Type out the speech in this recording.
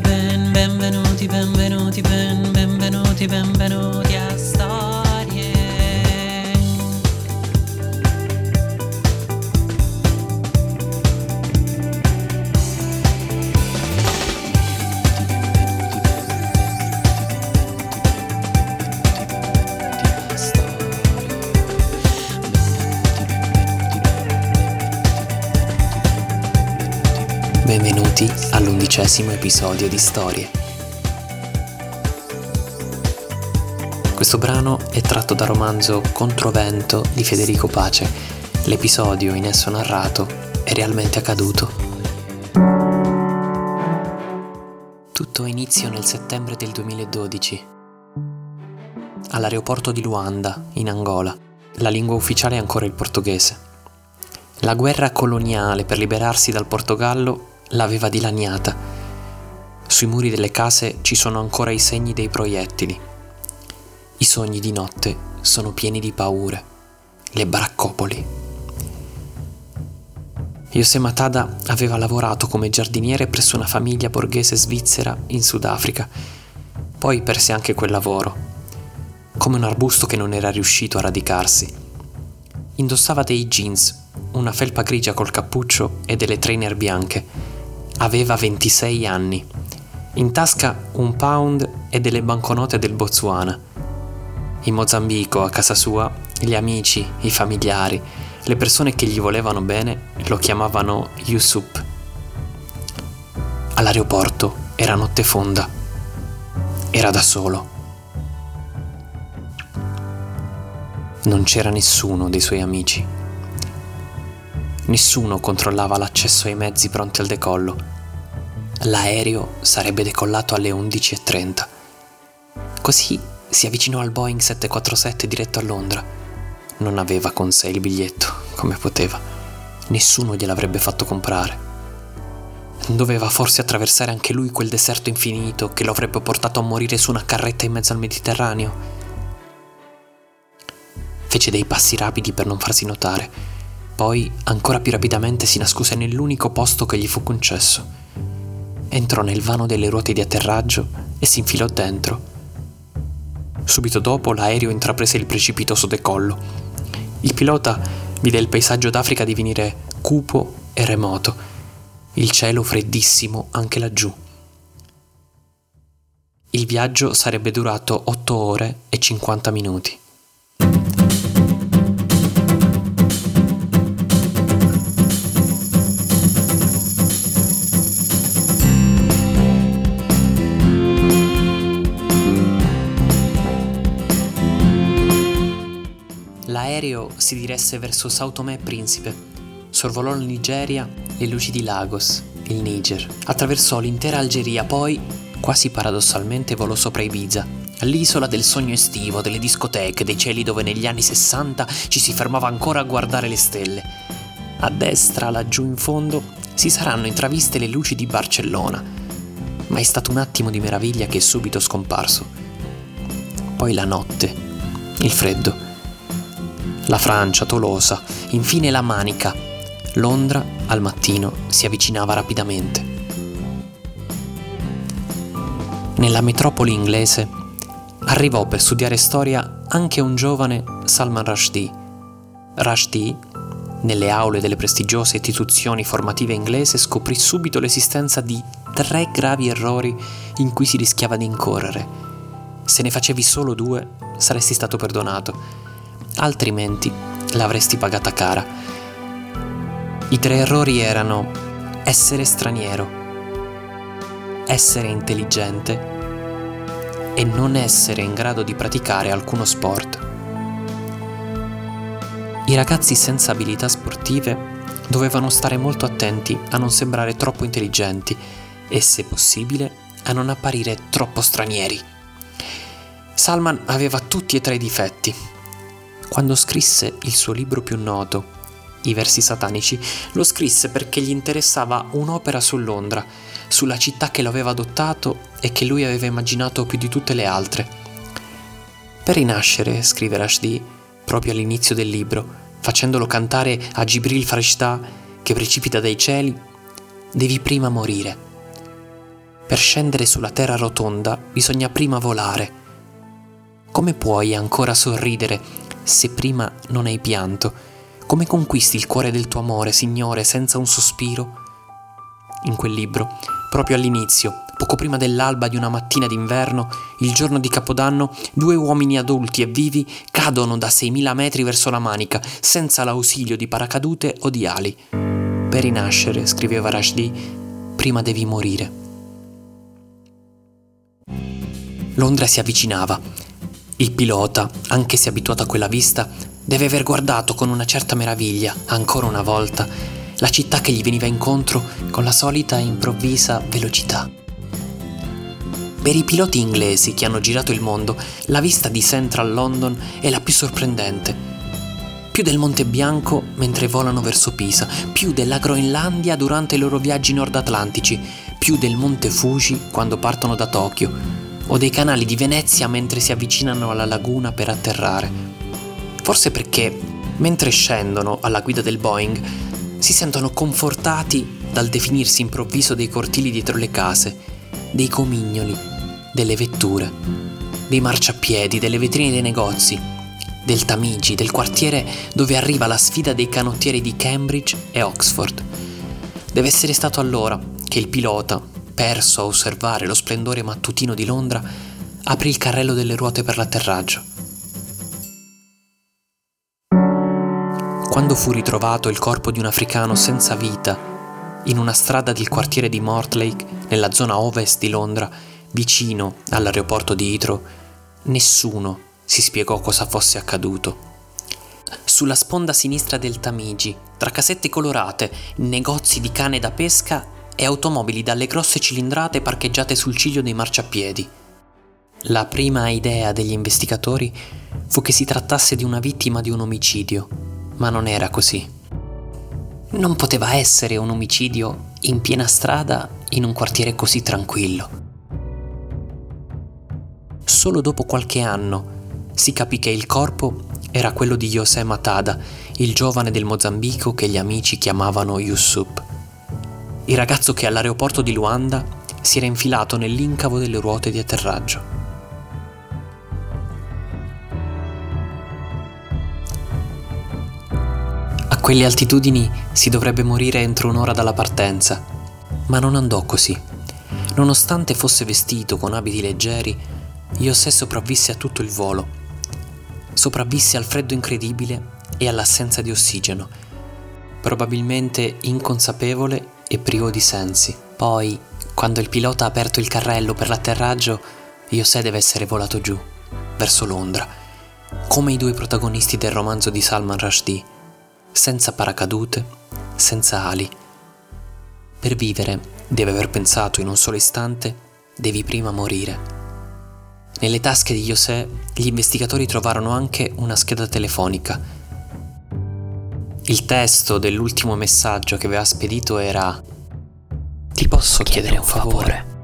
benvenuti, ben, benvenuti, benvenuti, ben, benvenuti, benvenuti. Benvenuti all'undicesimo episodio di Storie. Questo brano è tratto dal romanzo Controvento di Federico Pace. L'episodio in esso narrato è realmente accaduto. Tutto ha inizio nel settembre del 2012, all'aeroporto di Luanda, in Angola. La lingua ufficiale è ancora il portoghese. La guerra coloniale per liberarsi dal Portogallo l'aveva dilaniata. Sui muri delle case ci sono ancora i segni dei proiettili. I sogni di notte sono pieni di paure. Le baraccopoli. José Matada aveva lavorato come giardiniere presso una famiglia borghese svizzera in Sudafrica. Poi perse anche quel lavoro, come un arbusto che non era riuscito a radicarsi. Indossava dei jeans, una felpa grigia col cappuccio e delle trainer bianche. Aveva 26 anni. In tasca un pound e delle banconote del Botswana. In Mozambico, a casa sua, gli amici, i familiari, le persone che gli volevano bene lo chiamavano Yusup. All'aeroporto era notte fonda. Era da solo. Non c'era nessuno dei suoi amici. Nessuno controllava l'accesso ai mezzi pronti al decollo. L'aereo sarebbe decollato alle 11.30. Così si avvicinò al Boeing 747 diretto a Londra. Non aveva con sé il biglietto, come poteva. Nessuno gliel'avrebbe fatto comprare. Doveva forse attraversare anche lui quel deserto infinito che lo avrebbe portato a morire su una carretta in mezzo al Mediterraneo. Fece dei passi rapidi per non farsi notare poi, ancora più rapidamente, si nascose nell'unico posto che gli fu concesso. Entrò nel vano delle ruote di atterraggio e si infilò dentro. Subito dopo l'aereo intraprese il precipitoso decollo. Il pilota vide il paesaggio d'Africa divenire cupo e remoto, il cielo freddissimo anche laggiù. Il viaggio sarebbe durato 8 ore e 50 minuti. L'aereo si diresse verso Sao Tomé e Principe, sorvolò la Nigeria, le luci di Lagos, il Niger, attraversò l'intera Algeria, poi, quasi paradossalmente, volò sopra Ibiza, l'isola del sogno estivo, delle discoteche, dei cieli dove negli anni 60 ci si fermava ancora a guardare le stelle. A destra, laggiù in fondo, si saranno intraviste le luci di Barcellona, ma è stato un attimo di meraviglia che è subito scomparso. Poi la notte, il freddo, la Francia, Tolosa, infine la Manica. Londra, al mattino, si avvicinava rapidamente. Nella metropoli inglese arrivò per studiare storia anche un giovane Salman Rushdie. Rushdie, nelle aule delle prestigiose istituzioni formative inglese, scoprì subito l'esistenza di tre gravi errori in cui si rischiava di incorrere. Se ne facevi solo due, saresti stato perdonato altrimenti l'avresti pagata cara. I tre errori erano essere straniero, essere intelligente e non essere in grado di praticare alcuno sport. I ragazzi senza abilità sportive dovevano stare molto attenti a non sembrare troppo intelligenti e, se possibile, a non apparire troppo stranieri. Salman aveva tutti e tre i difetti, quando scrisse il suo libro più noto, I versi satanici, lo scrisse perché gli interessava un'opera su Londra, sulla città che lo aveva adottato e che lui aveva immaginato più di tutte le altre. Per rinascere, scrive Rushdie, proprio all'inizio del libro, facendolo cantare a Gibril Farishta che precipita dai cieli, devi prima morire. Per scendere sulla terra rotonda bisogna prima volare. Come puoi ancora sorridere se prima non hai pianto? Come conquisti il cuore del tuo amore, Signore, senza un sospiro? In quel libro, proprio all'inizio, poco prima dell'alba di una mattina d'inverno, il giorno di Capodanno, due uomini adulti e vivi cadono da 6.000 metri verso la manica, senza l'ausilio di paracadute o di ali. Per rinascere, scriveva Rushdie, prima devi morire. Londra si avvicinava. Il pilota, anche se abituato a quella vista, deve aver guardato con una certa meraviglia, ancora una volta, la città che gli veniva incontro con la solita improvvisa velocità. Per i piloti inglesi che hanno girato il mondo, la vista di Central London è la più sorprendente. Più del Monte Bianco mentre volano verso Pisa, più della Groenlandia durante i loro viaggi nord-atlantici, più del Monte Fuji quando partono da Tokyo, o dei canali di Venezia mentre si avvicinano alla laguna per atterrare. Forse perché, mentre scendono alla guida del Boeing, si sentono confortati dal definirsi improvviso dei cortili dietro le case, dei comignoli, delle vetture, dei marciapiedi, delle vetrine dei negozi, del Tamigi, del quartiere dove arriva la sfida dei canottieri di Cambridge e Oxford. Deve essere stato allora che il pilota, perso a osservare lo splendore mattutino di Londra, aprì il carrello delle ruote per l'atterraggio. Quando fu ritrovato il corpo di un africano senza vita in una strada del quartiere di Mortlake, nella zona ovest di Londra, vicino all'aeroporto di Itro, nessuno si spiegò cosa fosse accaduto. Sulla sponda sinistra del Tamigi, tra casette colorate, negozi di cane da pesca e automobili dalle grosse cilindrate parcheggiate sul ciglio dei marciapiedi. La prima idea degli investigatori fu che si trattasse di una vittima di un omicidio, ma non era così. Non poteva essere un omicidio in piena strada in un quartiere così tranquillo. Solo dopo qualche anno si capì che il corpo era quello di José Matada, il giovane del Mozambico che gli amici chiamavano Yusuf. Il ragazzo che all'aeroporto di Luanda si era infilato nell'incavo delle ruote di atterraggio. A quelle altitudini si dovrebbe morire entro un'ora dalla partenza, ma non andò così. Nonostante fosse vestito con abiti leggeri, José sopravvisse a tutto il volo. Sopravvisse al freddo incredibile e all'assenza di ossigeno, probabilmente inconsapevole e privo di sensi. Poi, quando il pilota ha aperto il carrello per l'atterraggio, José deve essere volato giù, verso Londra, come i due protagonisti del romanzo di Salman Rushdie, senza paracadute, senza ali. Per vivere, deve aver pensato in un solo istante, devi prima morire. Nelle tasche di José gli investigatori trovarono anche una scheda telefonica. Il testo dell'ultimo messaggio che aveva spedito era Ti posso chiedere un favore?